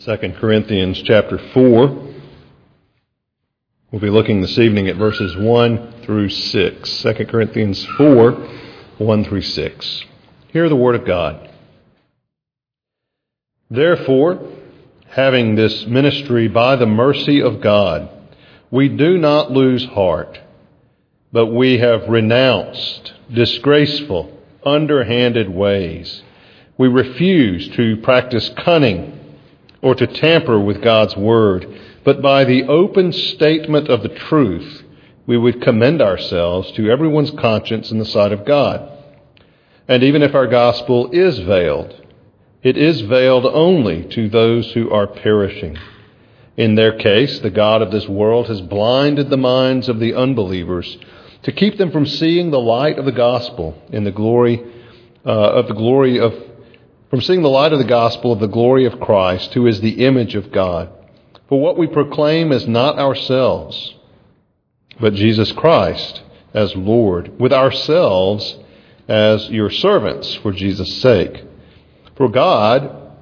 2 Corinthians chapter 4. We'll be looking this evening at verses 1 through 6. 2 Corinthians 4, 1 through 6. Hear the word of God. Therefore, having this ministry by the mercy of God, we do not lose heart, but we have renounced disgraceful, underhanded ways. We refuse to practice cunning or to tamper with God's word, but by the open statement of the truth, we would commend ourselves to everyone's conscience in the sight of God. And even if our gospel is veiled, it is veiled only to those who are perishing. In their case, the God of this world has blinded the minds of the unbelievers to keep them from seeing the light of the gospel in the glory uh, of the glory of from seeing the light of the gospel of the glory of Christ, who is the image of God. For what we proclaim is not ourselves, but Jesus Christ as Lord, with ourselves as your servants for Jesus' sake. For God,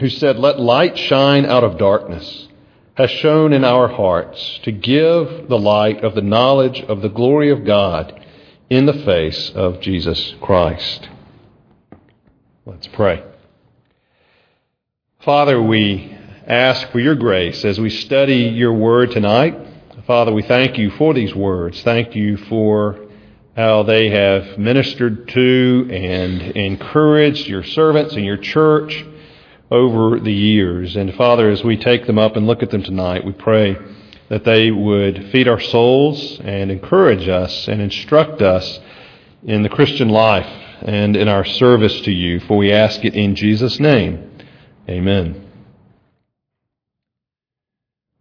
who said, Let light shine out of darkness, has shone in our hearts to give the light of the knowledge of the glory of God in the face of Jesus Christ. Let's pray. Father, we ask for your grace as we study your word tonight. Father, we thank you for these words. Thank you for how they have ministered to and encouraged your servants and your church over the years. And Father, as we take them up and look at them tonight, we pray that they would feed our souls and encourage us and instruct us in the Christian life and in our service to you, for we ask it in Jesus' name. Amen.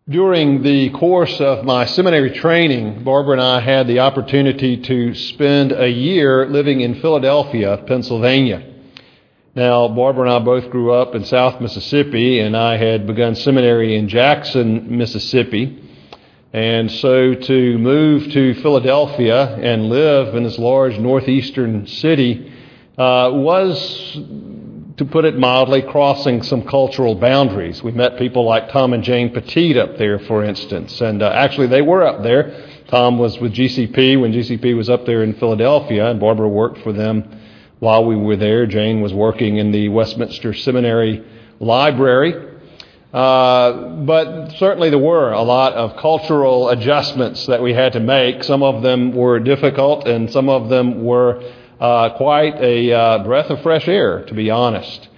During the course of my seminary training, Barbara and I had the opportunity to spend a year living in Philadelphia, Pennsylvania. Now, Barbara and I both grew up in South Mississippi, and I had begun seminary in Jackson, Mississippi. And so to move to Philadelphia and live in this large northeastern city uh, was, to put it mildly, crossing some cultural boundaries. We met people like Tom and Jane Petit up there, for instance. And uh, actually, they were up there. Tom was with GCP when GCP was up there in Philadelphia, and Barbara worked for them while we were there. Jane was working in the Westminster Seminary Library. Uh, but certainly there were a lot of cultural adjustments that we had to make. Some of them were difficult, and some of them were uh, quite a uh, breath of fresh air, to be honest.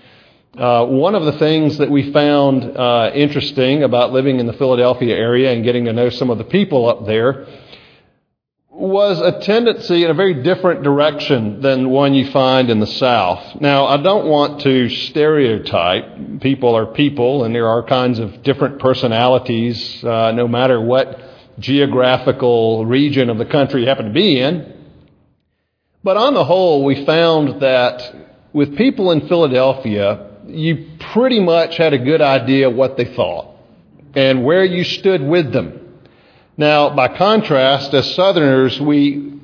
Uh, one of the things that we found uh, interesting about living in the Philadelphia area and getting to know some of the people up there was a tendency in a very different direction than one you find in the South. Now, I don't want to stereotype. People are people, and there are kinds of different personalities, uh, no matter what geographical region of the country you happen to be in. But on the whole, we found that with people in Philadelphia, you pretty much had a good idea what they thought and where you stood with them. Now, by contrast, as Southerners, we,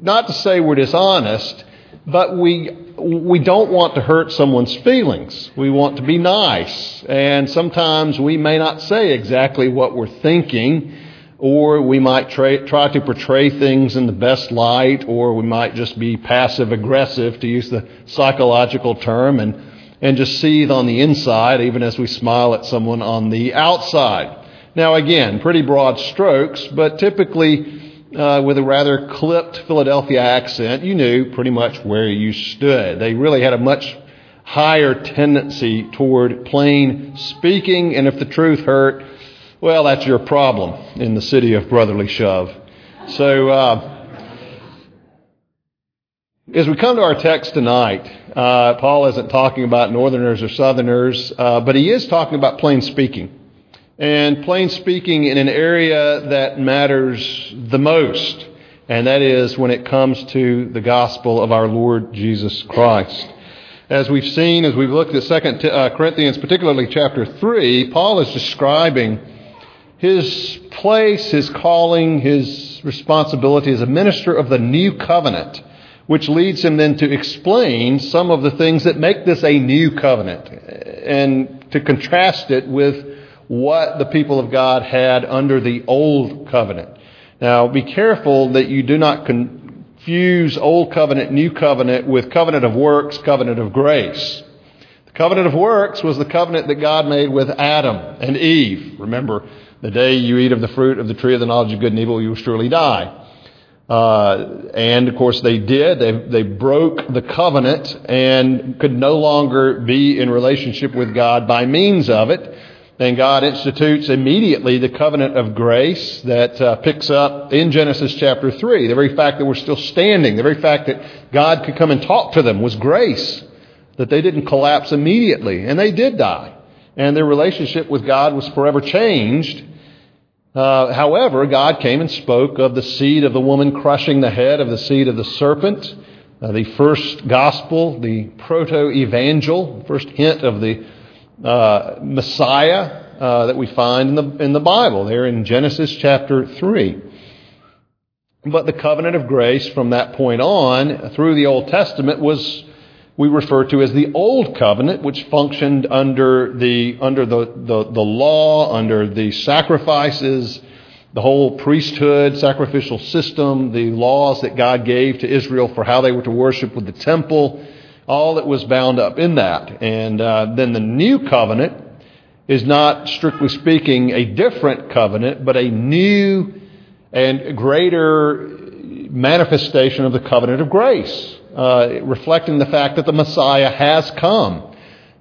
not to say we're dishonest, but we, we don't want to hurt someone's feelings. We want to be nice. And sometimes we may not say exactly what we're thinking, or we might try, try to portray things in the best light, or we might just be passive aggressive, to use the psychological term, and, and just seethe on the inside, even as we smile at someone on the outside. Now, again, pretty broad strokes, but typically uh, with a rather clipped Philadelphia accent, you knew pretty much where you stood. They really had a much higher tendency toward plain speaking, and if the truth hurt, well, that's your problem in the city of brotherly shove. So, uh, as we come to our text tonight, uh, Paul isn't talking about northerners or southerners, uh, but he is talking about plain speaking. And plain speaking in an area that matters the most, and that is when it comes to the gospel of our Lord Jesus Christ. As we've seen, as we've looked at 2 uh, Corinthians, particularly chapter 3, Paul is describing his place, his calling, his responsibility as a minister of the new covenant, which leads him then to explain some of the things that make this a new covenant and to contrast it with what the people of God had under the old covenant. Now, be careful that you do not confuse old covenant, new covenant with covenant of works, covenant of grace. The covenant of works was the covenant that God made with Adam and Eve. Remember, the day you eat of the fruit of the tree of the knowledge of good and evil, you will surely die. Uh, and of course they did. They, they broke the covenant and could no longer be in relationship with God by means of it. And God institutes immediately the covenant of grace that uh, picks up in Genesis chapter 3. The very fact that we're still standing, the very fact that God could come and talk to them was grace. That they didn't collapse immediately. And they did die. And their relationship with God was forever changed. Uh, however, God came and spoke of the seed of the woman crushing the head of the seed of the serpent. Uh, the first gospel, the proto evangel, first hint of the uh, Messiah uh, that we find in the, in the Bible, there in Genesis chapter 3. But the covenant of grace from that point on through the Old Testament was we refer to as the Old Covenant, which functioned under the, under the, the, the law, under the sacrifices, the whole priesthood, sacrificial system, the laws that God gave to Israel for how they were to worship with the temple, all that was bound up in that. And uh, then the new covenant is not, strictly speaking, a different covenant, but a new and greater manifestation of the covenant of grace, uh, reflecting the fact that the Messiah has come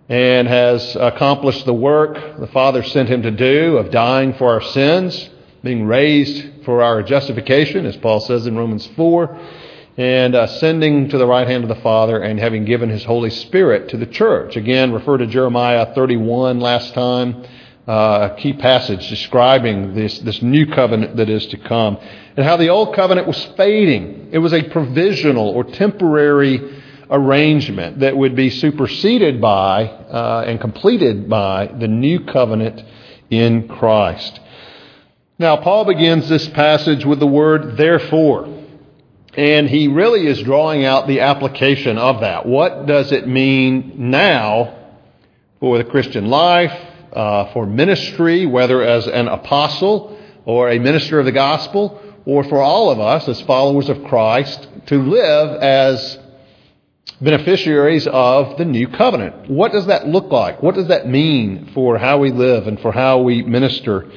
and has accomplished the work the Father sent him to do of dying for our sins, being raised for our justification, as Paul says in Romans 4 and ascending to the right hand of the Father and having given his Holy Spirit to the church. Again, refer to Jeremiah 31 last time, uh, a key passage describing this, this new covenant that is to come, and how the old covenant was fading. It was a provisional or temporary arrangement that would be superseded by uh, and completed by the new covenant in Christ. Now, Paul begins this passage with the word therefore. And he really is drawing out the application of that. What does it mean now for the Christian life, uh, for ministry, whether as an apostle or a minister of the gospel, or for all of us as followers of Christ to live as beneficiaries of the new covenant? What does that look like? What does that mean for how we live and for how we minister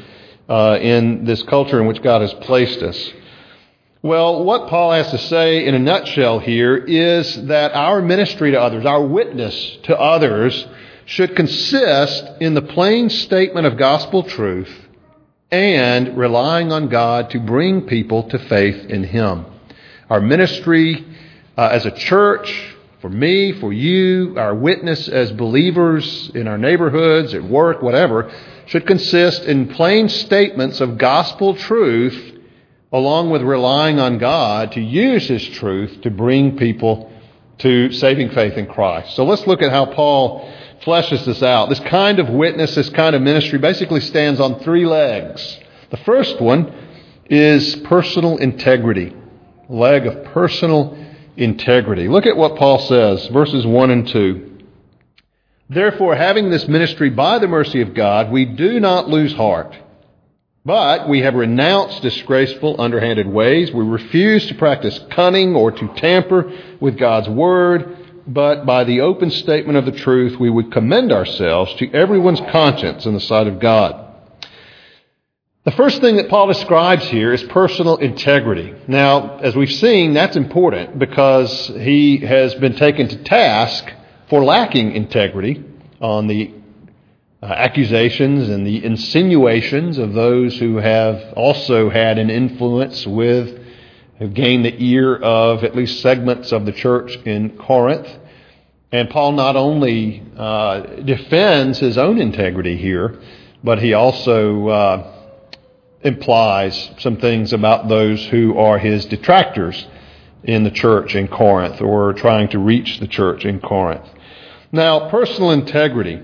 uh, in this culture in which God has placed us? Well, what Paul has to say in a nutshell here is that our ministry to others, our witness to others, should consist in the plain statement of gospel truth and relying on God to bring people to faith in Him. Our ministry uh, as a church, for me, for you, our witness as believers in our neighborhoods, at work, whatever, should consist in plain statements of gospel truth along with relying on God to use His truth to bring people to saving faith in Christ. So let's look at how Paul fleshes this out. This kind of witness, this kind of ministry basically stands on three legs. The first one is personal integrity, leg of personal integrity. Look at what Paul says, verses 1 and 2. Therefore, having this ministry by the mercy of God, we do not lose heart but we have renounced disgraceful, underhanded ways. We refuse to practice cunning or to tamper with God's word, but by the open statement of the truth, we would commend ourselves to everyone's conscience in the sight of God. The first thing that Paul describes here is personal integrity. Now, as we've seen, that's important because he has been taken to task for lacking integrity on the accusations and the insinuations of those who have also had an influence with, have gained the ear of at least segments of the church in Corinth. And Paul not only uh, defends his own integrity here, but he also uh, implies some things about those who are his detractors in the church in Corinth or trying to reach the church in Corinth. Now, personal integrity,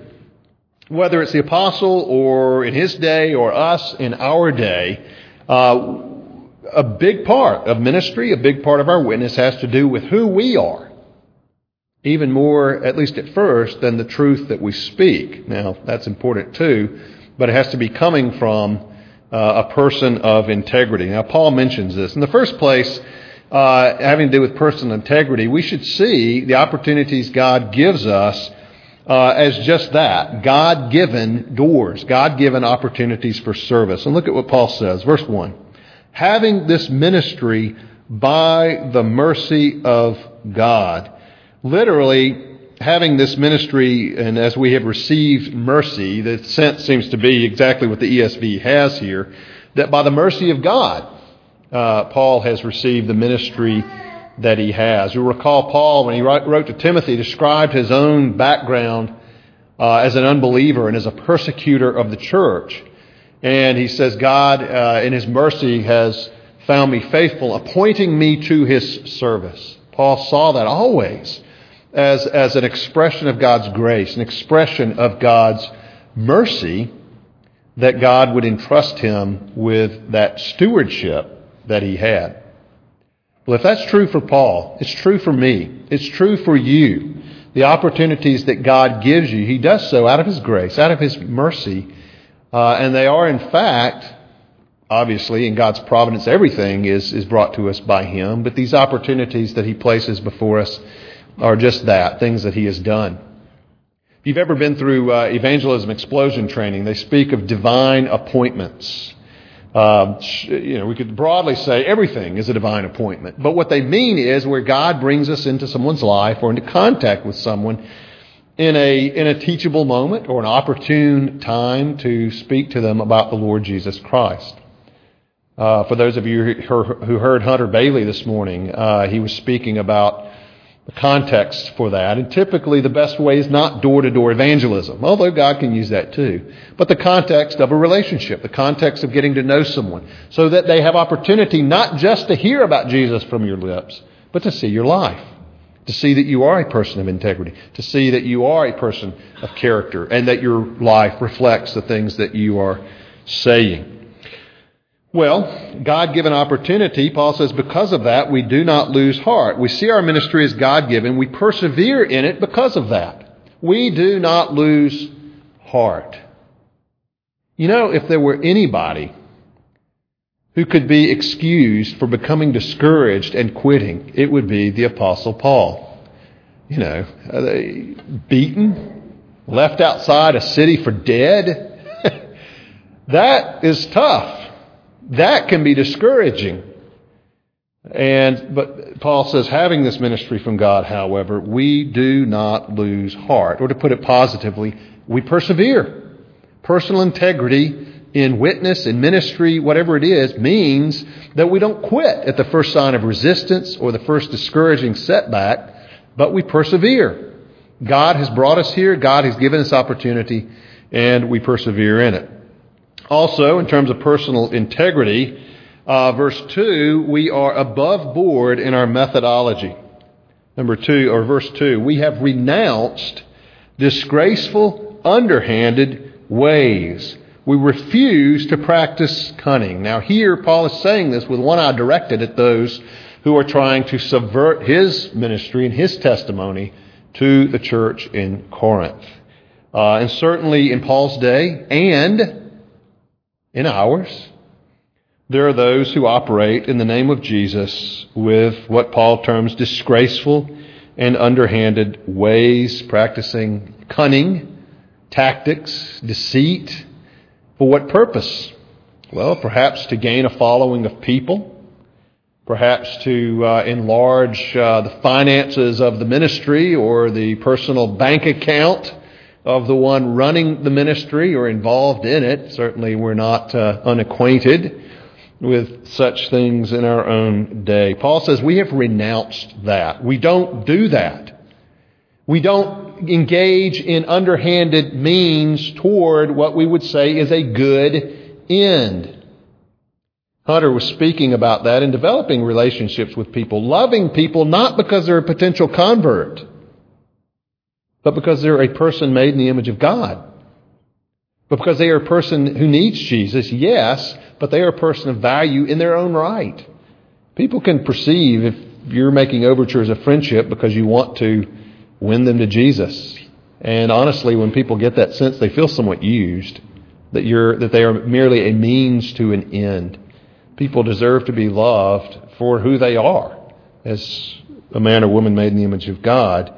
whether it's the apostle or in his day or us in our day, uh, a big part of ministry, a big part of our witness has to do with who we are. Even more, at least at first, than the truth that we speak. Now, that's important too, but it has to be coming from uh, a person of integrity. Now, Paul mentions this. In the first place, uh, having to do with personal integrity, we should see the opportunities God gives us uh, as just that God given doors, God given opportunities for service. And look at what Paul says, verse 1. Having this ministry by the mercy of God. Literally, having this ministry, and as we have received mercy, the sense seems to be exactly what the ESV has here, that by the mercy of God, uh, Paul has received the ministry that he has. You'll recall Paul, when he wrote to Timothy, described his own background uh, as an unbeliever and as a persecutor of the church. And he says, God, uh, in his mercy, has found me faithful, appointing me to his service. Paul saw that always as, as an expression of God's grace, an expression of God's mercy that God would entrust him with that stewardship that he had. Well, if that's true for Paul, it's true for me. It's true for you. The opportunities that God gives you, He does so out of His grace, out of His mercy. Uh, and they are, in fact, obviously, in God's providence, everything is, is brought to us by Him. But these opportunities that He places before us are just that things that He has done. If you've ever been through uh, evangelism explosion training, they speak of divine appointments. Uh, you know, we could broadly say everything is a divine appointment. But what they mean is where God brings us into someone's life or into contact with someone in a, in a teachable moment or an opportune time to speak to them about the Lord Jesus Christ. Uh, for those of you who heard Hunter Bailey this morning, uh, he was speaking about the context for that. And typically, the best way is not door to door evangelism, although God can use that too. But the context of a relationship, the context of getting to know someone, so that they have opportunity not just to hear about Jesus from your lips, but to see your life. To see that you are a person of integrity, to see that you are a person of character, and that your life reflects the things that you are saying. Well, God given opportunity, Paul says, because of that, we do not lose heart. We see our ministry as God given. We persevere in it because of that. We do not lose heart. You know, if there were anybody who could be excused for becoming discouraged and quitting, it would be the Apostle Paul. You know, they beaten, left outside a city for dead. that is tough. That can be discouraging. And but Paul says, having this ministry from God, however, we do not lose heart. Or to put it positively, we persevere. Personal integrity in witness, in ministry, whatever it is, means that we don't quit at the first sign of resistance or the first discouraging setback, but we persevere. God has brought us here, God has given us opportunity, and we persevere in it. Also, in terms of personal integrity, uh, verse 2, we are above board in our methodology. Number 2, or verse 2, we have renounced disgraceful, underhanded ways. We refuse to practice cunning. Now, here, Paul is saying this with one eye directed at those who are trying to subvert his ministry and his testimony to the church in Corinth. Uh, and certainly in Paul's day and in ours, there are those who operate in the name of Jesus with what Paul terms disgraceful and underhanded ways, practicing cunning, tactics, deceit. For what purpose? Well, perhaps to gain a following of people, perhaps to uh, enlarge uh, the finances of the ministry or the personal bank account of the one running the ministry or involved in it. Certainly, we're not uh, unacquainted with such things in our own day. Paul says we have renounced that. We don't do that. We don't engage in underhanded means toward what we would say is a good end. Hunter was speaking about that in developing relationships with people, loving people not because they're a potential convert, but because they're a person made in the image of God. But because they are a person who needs Jesus, yes, but they are a person of value in their own right. People can perceive if you're making overtures of friendship because you want to win them to Jesus. And honestly, when people get that sense, they feel somewhat used that you're that they are merely a means to an end. People deserve to be loved for who they are as a man or woman made in the image of God.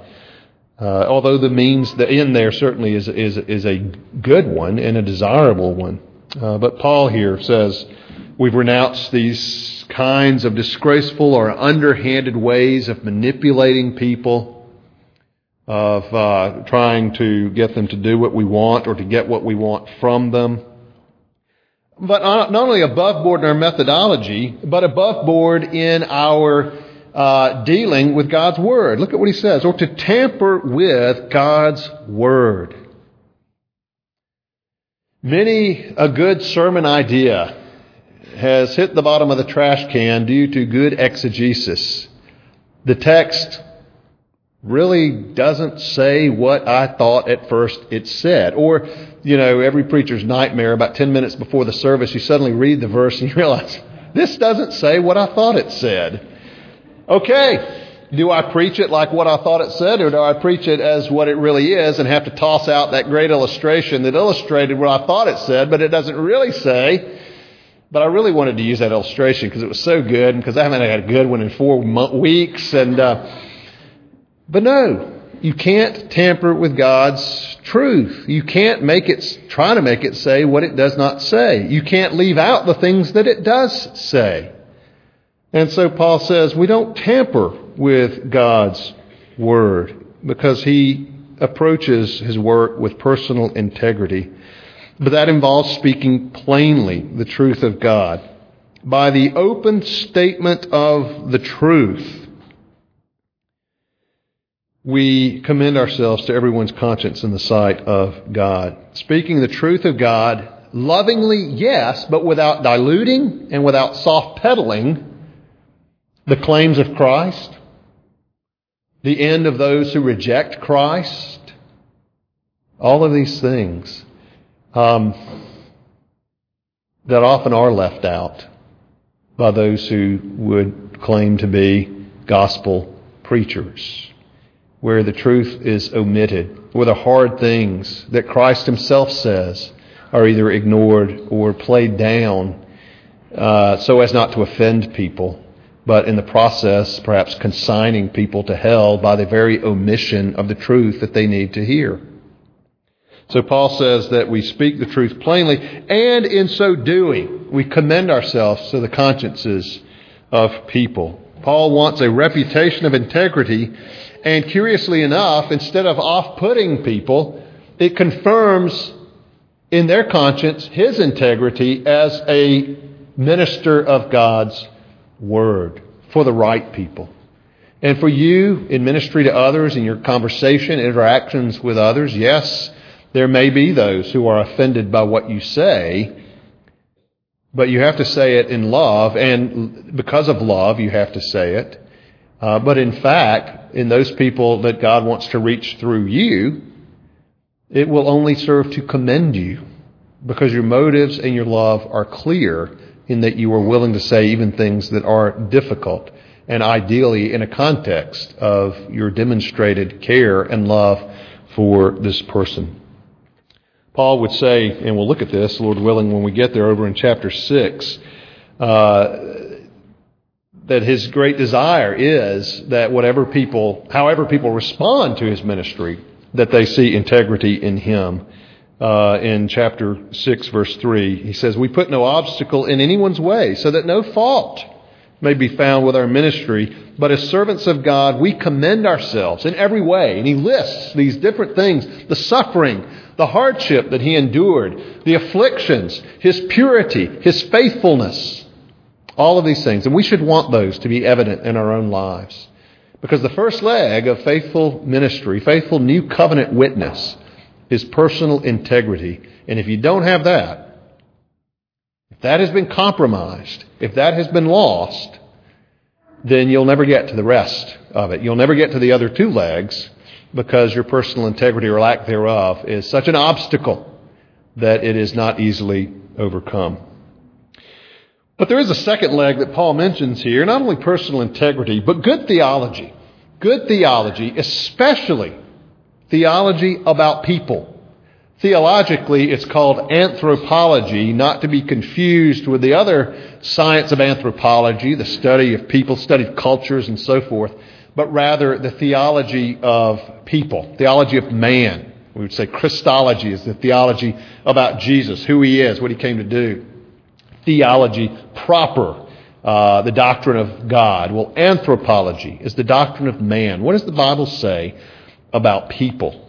Uh, although the means, the end there certainly is, is, is a good one and a desirable one. Uh, but Paul here says we've renounced these kinds of disgraceful or underhanded ways of manipulating people, of uh, trying to get them to do what we want or to get what we want from them. But not only above board in our methodology, but above board in our uh, dealing with God's Word. Look at what he says, or to tamper with God's Word. Many a good sermon idea has hit the bottom of the trash can due to good exegesis. The text really doesn't say what I thought at first it said. Or, you know, every preacher's nightmare about 10 minutes before the service, you suddenly read the verse and you realize, this doesn't say what I thought it said. Okay. Do I preach it like what I thought it said, or do I preach it as what it really is and have to toss out that great illustration that illustrated what I thought it said, but it doesn't really say? But I really wanted to use that illustration because it was so good, because I haven't had a good one in four weeks. And uh, but no, you can't tamper with God's truth. You can't make it try to make it say what it does not say. You can't leave out the things that it does say. And so Paul says we don't tamper with God's word because he approaches his work with personal integrity. But that involves speaking plainly the truth of God. By the open statement of the truth, we commend ourselves to everyone's conscience in the sight of God. Speaking the truth of God lovingly, yes, but without diluting and without soft pedaling the claims of Christ, the end of those who reject Christ, all of these things um, that often are left out by those who would claim to be gospel preachers, where the truth is omitted, where the hard things that Christ Himself says are either ignored or played down uh, so as not to offend people but in the process, perhaps consigning people to hell by the very omission of the truth that they need to hear. So Paul says that we speak the truth plainly, and in so doing, we commend ourselves to the consciences of people. Paul wants a reputation of integrity, and curiously enough, instead of off putting people, it confirms in their conscience his integrity as a minister of God's word for the right people. And for you in ministry to others, in your conversation, interactions with others, yes, there may be those who are offended by what you say, but you have to say it in love, and because of love, you have to say it. Uh, but in fact, in those people that God wants to reach through you, it will only serve to commend you because your motives and your love are clear in that you are willing to say even things that are difficult, and ideally in a context of your demonstrated care and love for this person. Paul would say, and we'll look at this, Lord willing, when we get there over in chapter 6, uh, that his great desire is that whatever people, however people respond to his ministry, that they see integrity in him uh, in chapter 6, verse 3. He says, We put no obstacle in anyone's way, so that no fault may be found with our ministry. But as servants of God, we commend ourselves in every way. And he lists these different things the suffering, the hardship that he endured, the afflictions, his purity, his faithfulness, all of these things. And we should want those to be evident in our own lives. Because the first leg of faithful ministry, faithful new covenant witness, is personal integrity. And if you don't have that, if that has been compromised, if that has been lost, then you'll never get to the rest of it. You'll never get to the other two legs because your personal integrity or lack thereof is such an obstacle that it is not easily overcome. But there is a second leg that Paul mentions here, not only personal integrity, but good theology. Good theology, especially theology about people. Theologically, it's called anthropology, not to be confused with the other science of anthropology, the study of people, study of cultures, and so forth, but rather the theology of people, theology of man. We would say Christology is the theology about Jesus, who he is, what he came to do. Theology proper, uh, the doctrine of God. Well, anthropology is the doctrine of man. What does the Bible say about people?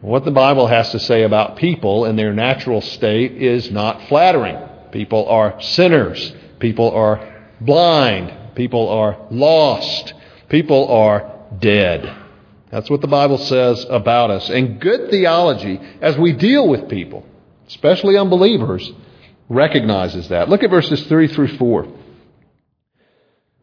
What the Bible has to say about people in their natural state is not flattering. People are sinners. People are blind. People are lost. People are dead. That's what the Bible says about us. And good theology, as we deal with people, especially unbelievers, recognizes that. Look at verses 3 through 4.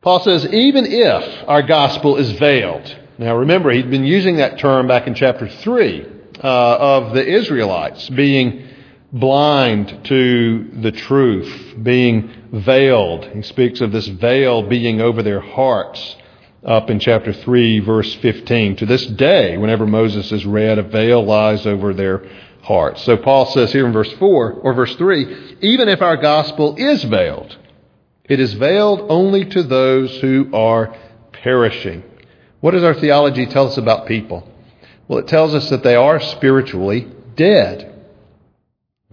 Paul says, even if our gospel is veiled. Now remember, he'd been using that term back in chapter 3 uh, of the Israelites being blind to the truth, being veiled. He speaks of this veil being over their hearts up in chapter 3, verse 15. To this day, whenever Moses is read, a veil lies over their hearts. So Paul says here in verse 4 or verse 3 even if our gospel is veiled, it is veiled only to those who are perishing. What does our theology tell us about people? Well, it tells us that they are spiritually dead.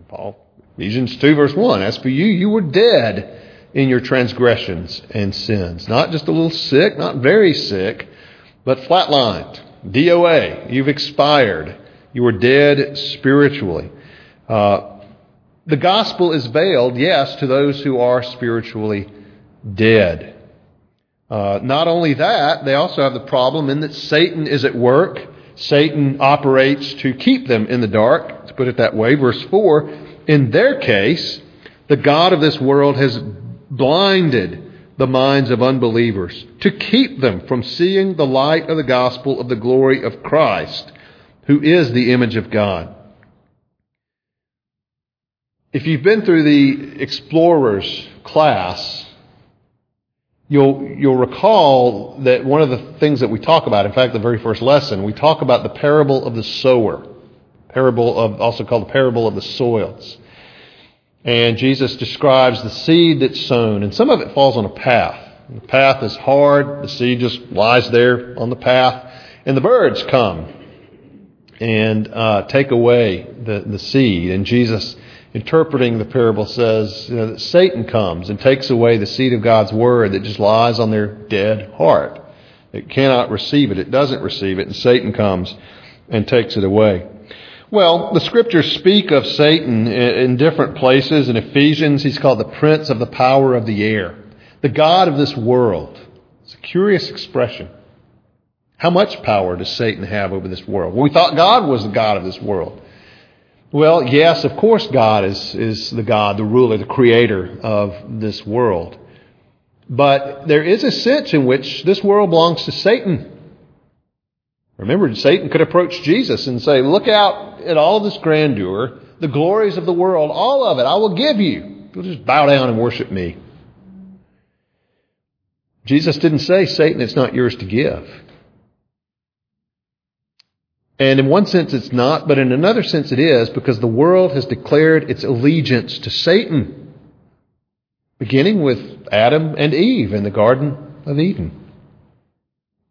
Paul, Ephesians 2, verse 1 As for you, you were dead in your transgressions and sins. Not just a little sick, not very sick, but flatlined. DOA. You've expired. You were dead spiritually. Uh, the gospel is veiled, yes, to those who are spiritually dead. Uh, not only that, they also have the problem in that Satan is at work Satan operates to keep them in the dark, to put it that way. Verse 4 In their case, the God of this world has blinded the minds of unbelievers to keep them from seeing the light of the gospel of the glory of Christ, who is the image of God. If you've been through the Explorers class, You'll, you'll recall that one of the things that we talk about, in fact, the very first lesson, we talk about the parable of the sower, parable of, also called the parable of the soils. And Jesus describes the seed that's sown, and some of it falls on a path. The path is hard, the seed just lies there on the path, and the birds come and uh, take away the, the seed. And Jesus interpreting the parable says you know, that Satan comes and takes away the seed of God's word that just lies on their dead heart. It cannot receive it. It doesn't receive it. And Satan comes and takes it away. Well, the scriptures speak of Satan in different places. In Ephesians, he's called the prince of the power of the air, the God of this world. It's a curious expression. How much power does Satan have over this world? Well, we thought God was the God of this world. Well, yes, of course, God is, is the God, the ruler, the creator of this world. But there is a sense in which this world belongs to Satan. Remember, Satan could approach Jesus and say, Look out at all this grandeur, the glories of the world, all of it, I will give you. You'll just bow down and worship me. Jesus didn't say, Satan, it's not yours to give. And in one sense it's not, but in another sense it is, because the world has declared its allegiance to Satan, beginning with Adam and Eve in the Garden of Eden.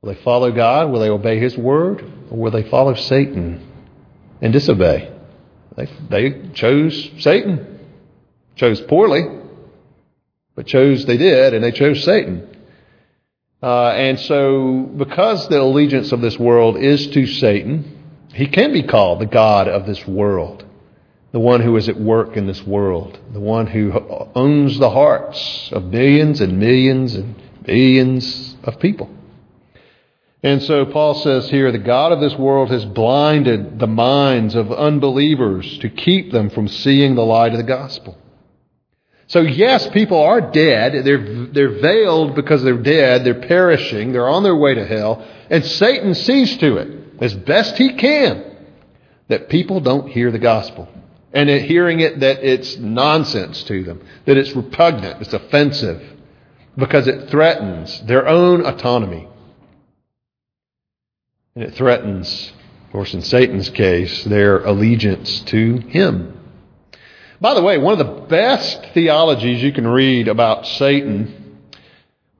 Will they follow God? Will they obey His word? Or will they follow Satan and disobey? They, they chose Satan. Chose poorly, but chose they did, and they chose Satan. Uh, and so, because the allegiance of this world is to Satan, he can be called the God of this world, the one who is at work in this world, the one who owns the hearts of millions and millions and billions of people. And so Paul says here, the God of this world has blinded the minds of unbelievers to keep them from seeing the light of the gospel. So yes, people are dead. They're, they're veiled because they're dead. They're perishing. They're on their way to hell. And Satan sees to it, as best he can, that people don't hear the gospel. And hearing it, that it's nonsense to them, that it's repugnant, it's offensive, because it threatens their own autonomy. And it threatens, of course, in Satan's case, their allegiance to him. By the way, one of the best theologies you can read about Satan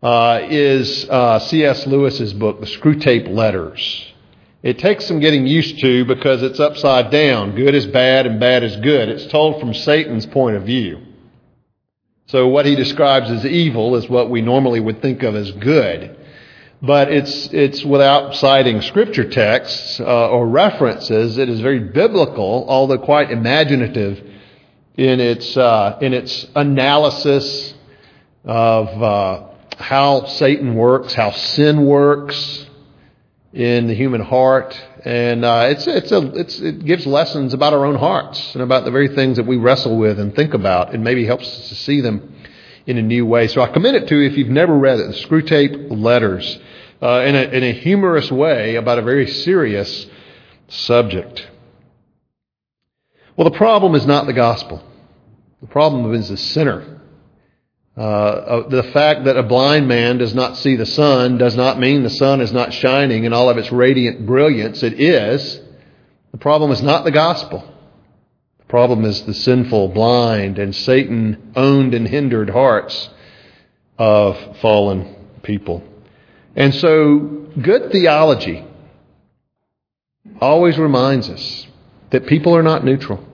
uh, is uh, C.S. Lewis's book, The Screwtape Letters. It takes some getting used to because it's upside down. Good is bad and bad is good. It's told from Satan's point of view. So what he describes as evil is what we normally would think of as good. But it's, it's without citing scripture texts uh, or references. It is very biblical, although quite imaginative in its, uh, in its analysis of uh, how Satan works, how sin works in the human heart. And uh, it's, it's a, it's, it gives lessons about our own hearts and about the very things that we wrestle with and think about, and maybe helps us to see them in a new way. So I commend it to you if you've never read it, the Screwtape Letters, uh, in, a, in a humorous way about a very serious subject. Well, the problem is not the gospel. The problem is the sinner. Uh, the fact that a blind man does not see the sun does not mean the sun is not shining in all of its radiant brilliance. It is. The problem is not the gospel. The problem is the sinful, blind, and Satan owned and hindered hearts of fallen people. And so, good theology always reminds us that people are not neutral.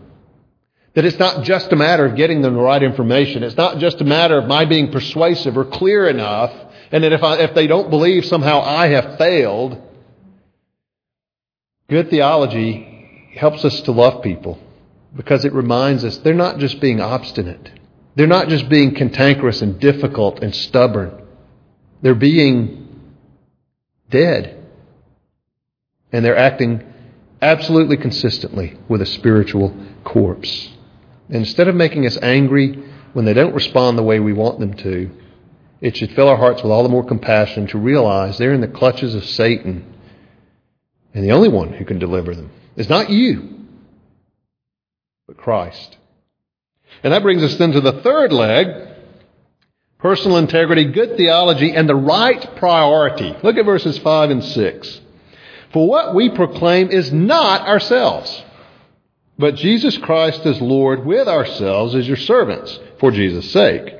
That it's not just a matter of getting them the right information. It's not just a matter of my being persuasive or clear enough, and that if, I, if they don't believe, somehow I have failed. Good theology helps us to love people because it reminds us they're not just being obstinate. They're not just being cantankerous and difficult and stubborn. They're being dead. And they're acting absolutely consistently with a spiritual corpse. Instead of making us angry when they don't respond the way we want them to, it should fill our hearts with all the more compassion to realize they're in the clutches of Satan. And the only one who can deliver them is not you, but Christ. And that brings us then to the third leg personal integrity, good theology, and the right priority. Look at verses 5 and 6. For what we proclaim is not ourselves but Jesus Christ as Lord with ourselves as your servants for Jesus' sake.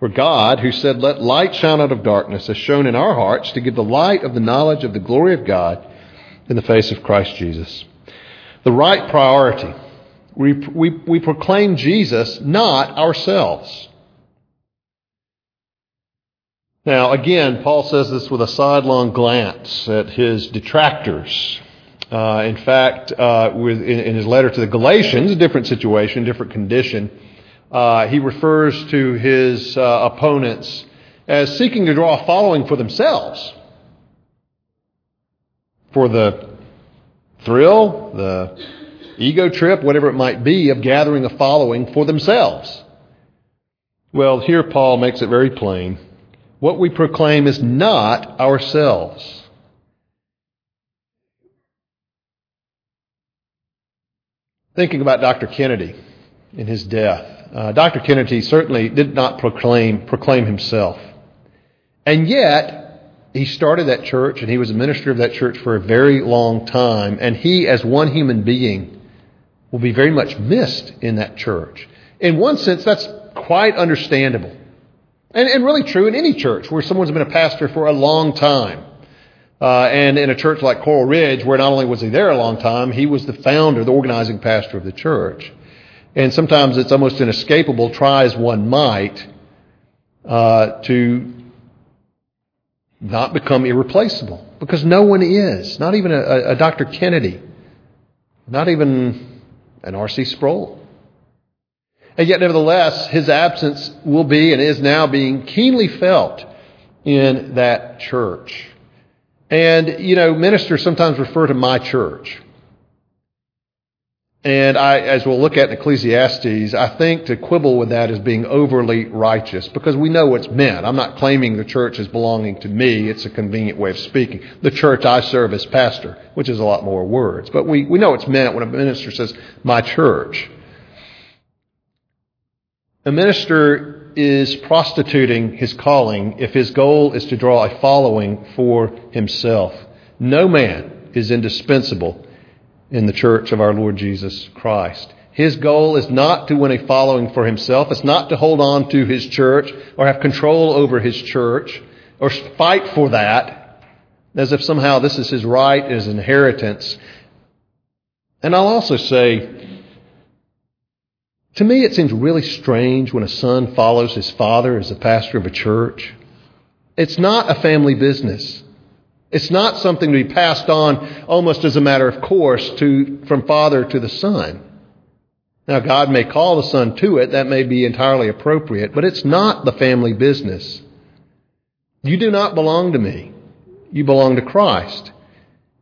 For God, who said, Let light shine out of darkness, has shone in our hearts to give the light of the knowledge of the glory of God in the face of Christ Jesus. The right priority. We, we, we proclaim Jesus, not ourselves. Now, again, Paul says this with a sidelong glance at his detractors uh, in fact, uh, with, in, in, his letter to the Galatians, a different situation, different condition, uh, he refers to his uh, opponents as seeking to draw a following for themselves. For the thrill, the ego trip, whatever it might be, of gathering a following for themselves. Well, here Paul makes it very plain. What we proclaim is not ourselves. thinking about Dr. Kennedy and his death. Uh, Dr. Kennedy certainly did not proclaim, proclaim himself. And yet, he started that church and he was a minister of that church for a very long time. And he, as one human being, will be very much missed in that church. In one sense, that's quite understandable. And, and really true in any church where someone's been a pastor for a long time. Uh, and in a church like Coral Ridge, where not only was he there a long time, he was the founder, the organizing pastor of the church. And sometimes it's almost inescapable, try as one might, uh, to not become irreplaceable. Because no one is. Not even a, a Dr. Kennedy. Not even an R.C. Sproul. And yet, nevertheless, his absence will be and is now being keenly felt in that church. And, you know, ministers sometimes refer to my church. And I, as we'll look at in Ecclesiastes, I think to quibble with that is being overly righteous because we know what's meant. I'm not claiming the church is belonging to me. It's a convenient way of speaking. The church I serve as pastor, which is a lot more words. But we, we know what's meant when a minister says, my church. A minister is prostituting his calling if his goal is to draw a following for himself. No man is indispensable in the church of our Lord Jesus Christ. His goal is not to win a following for himself. It's not to hold on to his church or have control over his church or fight for that as if somehow this is his right, his inheritance. And I'll also say, to me, it seems really strange when a son follows his father as the pastor of a church. It's not a family business. It's not something to be passed on almost as a matter of course to, from father to the son. Now, God may call the son to it. That may be entirely appropriate, but it's not the family business. You do not belong to me. You belong to Christ.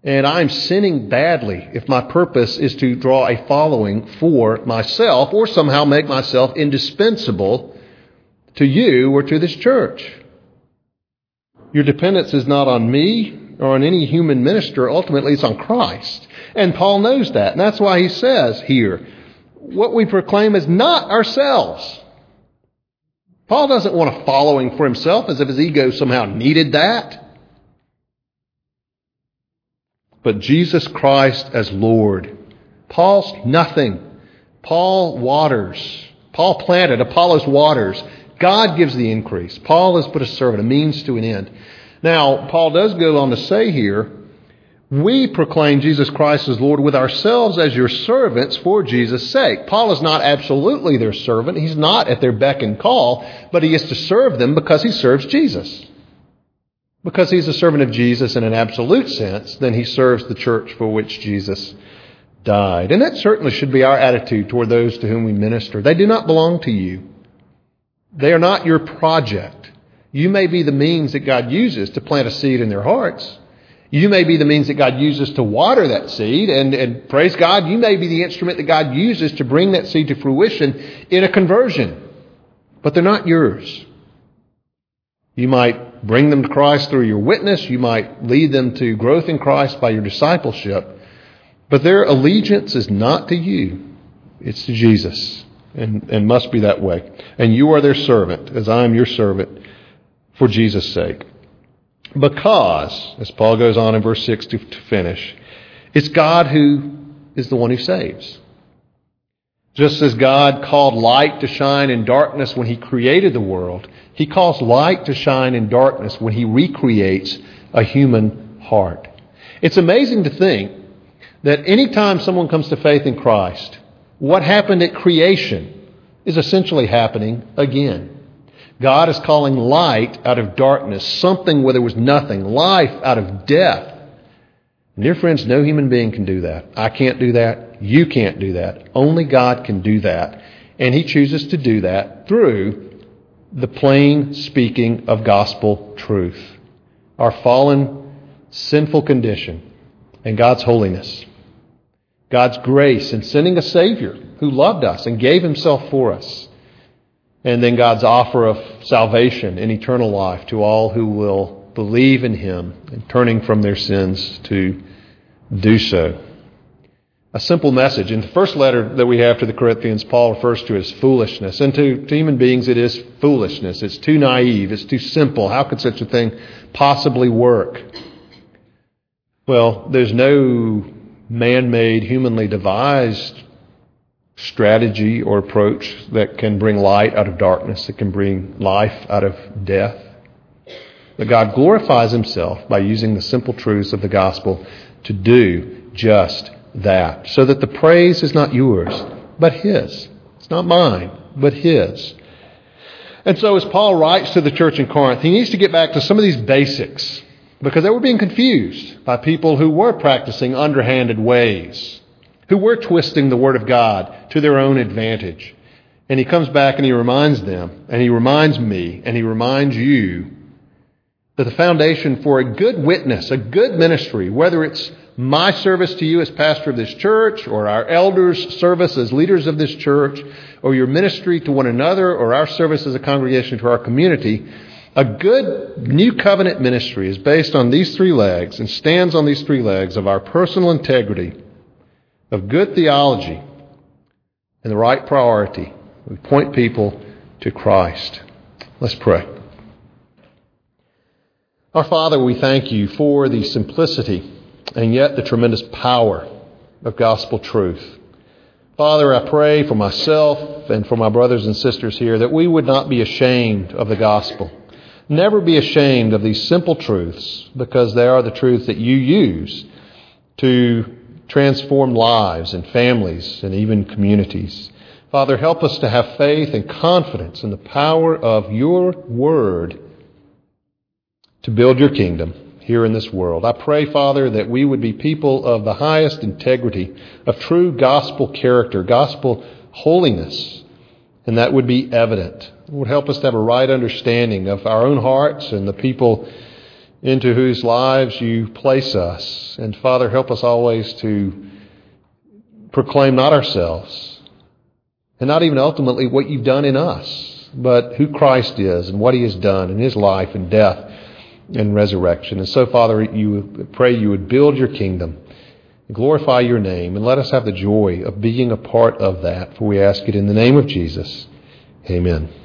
And I'm sinning badly if my purpose is to draw a following for myself or somehow make myself indispensable to you or to this church. Your dependence is not on me or on any human minister. Ultimately, it's on Christ. And Paul knows that. And that's why he says here, what we proclaim is not ourselves. Paul doesn't want a following for himself as if his ego somehow needed that. But Jesus Christ as Lord. Paul's nothing. Paul waters. Paul planted. Apollos waters. God gives the increase. Paul is but a servant, a means to an end. Now, Paul does go on to say here, we proclaim Jesus Christ as Lord with ourselves as your servants for Jesus' sake. Paul is not absolutely their servant. He's not at their beck and call, but he is to serve them because he serves Jesus. Because he's a servant of Jesus in an absolute sense, then he serves the church for which Jesus died. And that certainly should be our attitude toward those to whom we minister. They do not belong to you. They are not your project. You may be the means that God uses to plant a seed in their hearts. You may be the means that God uses to water that seed, and, and praise God, you may be the instrument that God uses to bring that seed to fruition in a conversion. But they're not yours. You might bring them to Christ through your witness. You might lead them to growth in Christ by your discipleship. But their allegiance is not to you, it's to Jesus and, and must be that way. And you are their servant, as I am your servant, for Jesus' sake. Because, as Paul goes on in verse 6 to, to finish, it's God who is the one who saves. Just as God called light to shine in darkness when He created the world, He calls light to shine in darkness when He recreates a human heart. It's amazing to think that anytime someone comes to faith in Christ, what happened at creation is essentially happening again. God is calling light out of darkness, something where there was nothing, life out of death. Dear friends, no human being can do that. I can't do that. You can't do that. Only God can do that. And He chooses to do that through the plain speaking of gospel truth. Our fallen, sinful condition and God's holiness. God's grace in sending a Savior who loved us and gave himself for us. And then God's offer of salvation and eternal life to all who will believe in him and turning from their sins to do so. A simple message. In the first letter that we have to the Corinthians, Paul refers to as foolishness. And to, to human beings, it is foolishness. It's too naive. It's too simple. How could such a thing possibly work? Well, there's no man made, humanly devised strategy or approach that can bring light out of darkness, that can bring life out of death. But God glorifies Himself by using the simple truths of the gospel to do just that. So that the praise is not yours, but His. It's not mine, but His. And so, as Paul writes to the church in Corinth, he needs to get back to some of these basics because they were being confused by people who were practicing underhanded ways, who were twisting the Word of God to their own advantage. And he comes back and he reminds them, and he reminds me, and he reminds you that the foundation for a good witness, a good ministry, whether it's my service to you as pastor of this church, or our elders' service as leaders of this church, or your ministry to one another, or our service as a congregation to our community, a good new covenant ministry is based on these three legs and stands on these three legs of our personal integrity, of good theology, and the right priority. We point people to Christ. Let's pray. Our Father, we thank you for the simplicity and yet the tremendous power of gospel truth. Father, I pray for myself and for my brothers and sisters here that we would not be ashamed of the gospel. Never be ashamed of these simple truths because they are the truths that you use to transform lives and families and even communities. Father, help us to have faith and confidence in the power of your word to build your kingdom here in this world. I pray, Father, that we would be people of the highest integrity, of true gospel character, gospel holiness, and that would be evident. It would help us to have a right understanding of our own hearts and the people into whose lives you place us. And Father, help us always to proclaim not ourselves, and not even ultimately what you've done in us, but who Christ is and what he has done in his life and death and resurrection. And so, Father, you pray you would build your kingdom, glorify your name, and let us have the joy of being a part of that. For we ask it in the name of Jesus. Amen.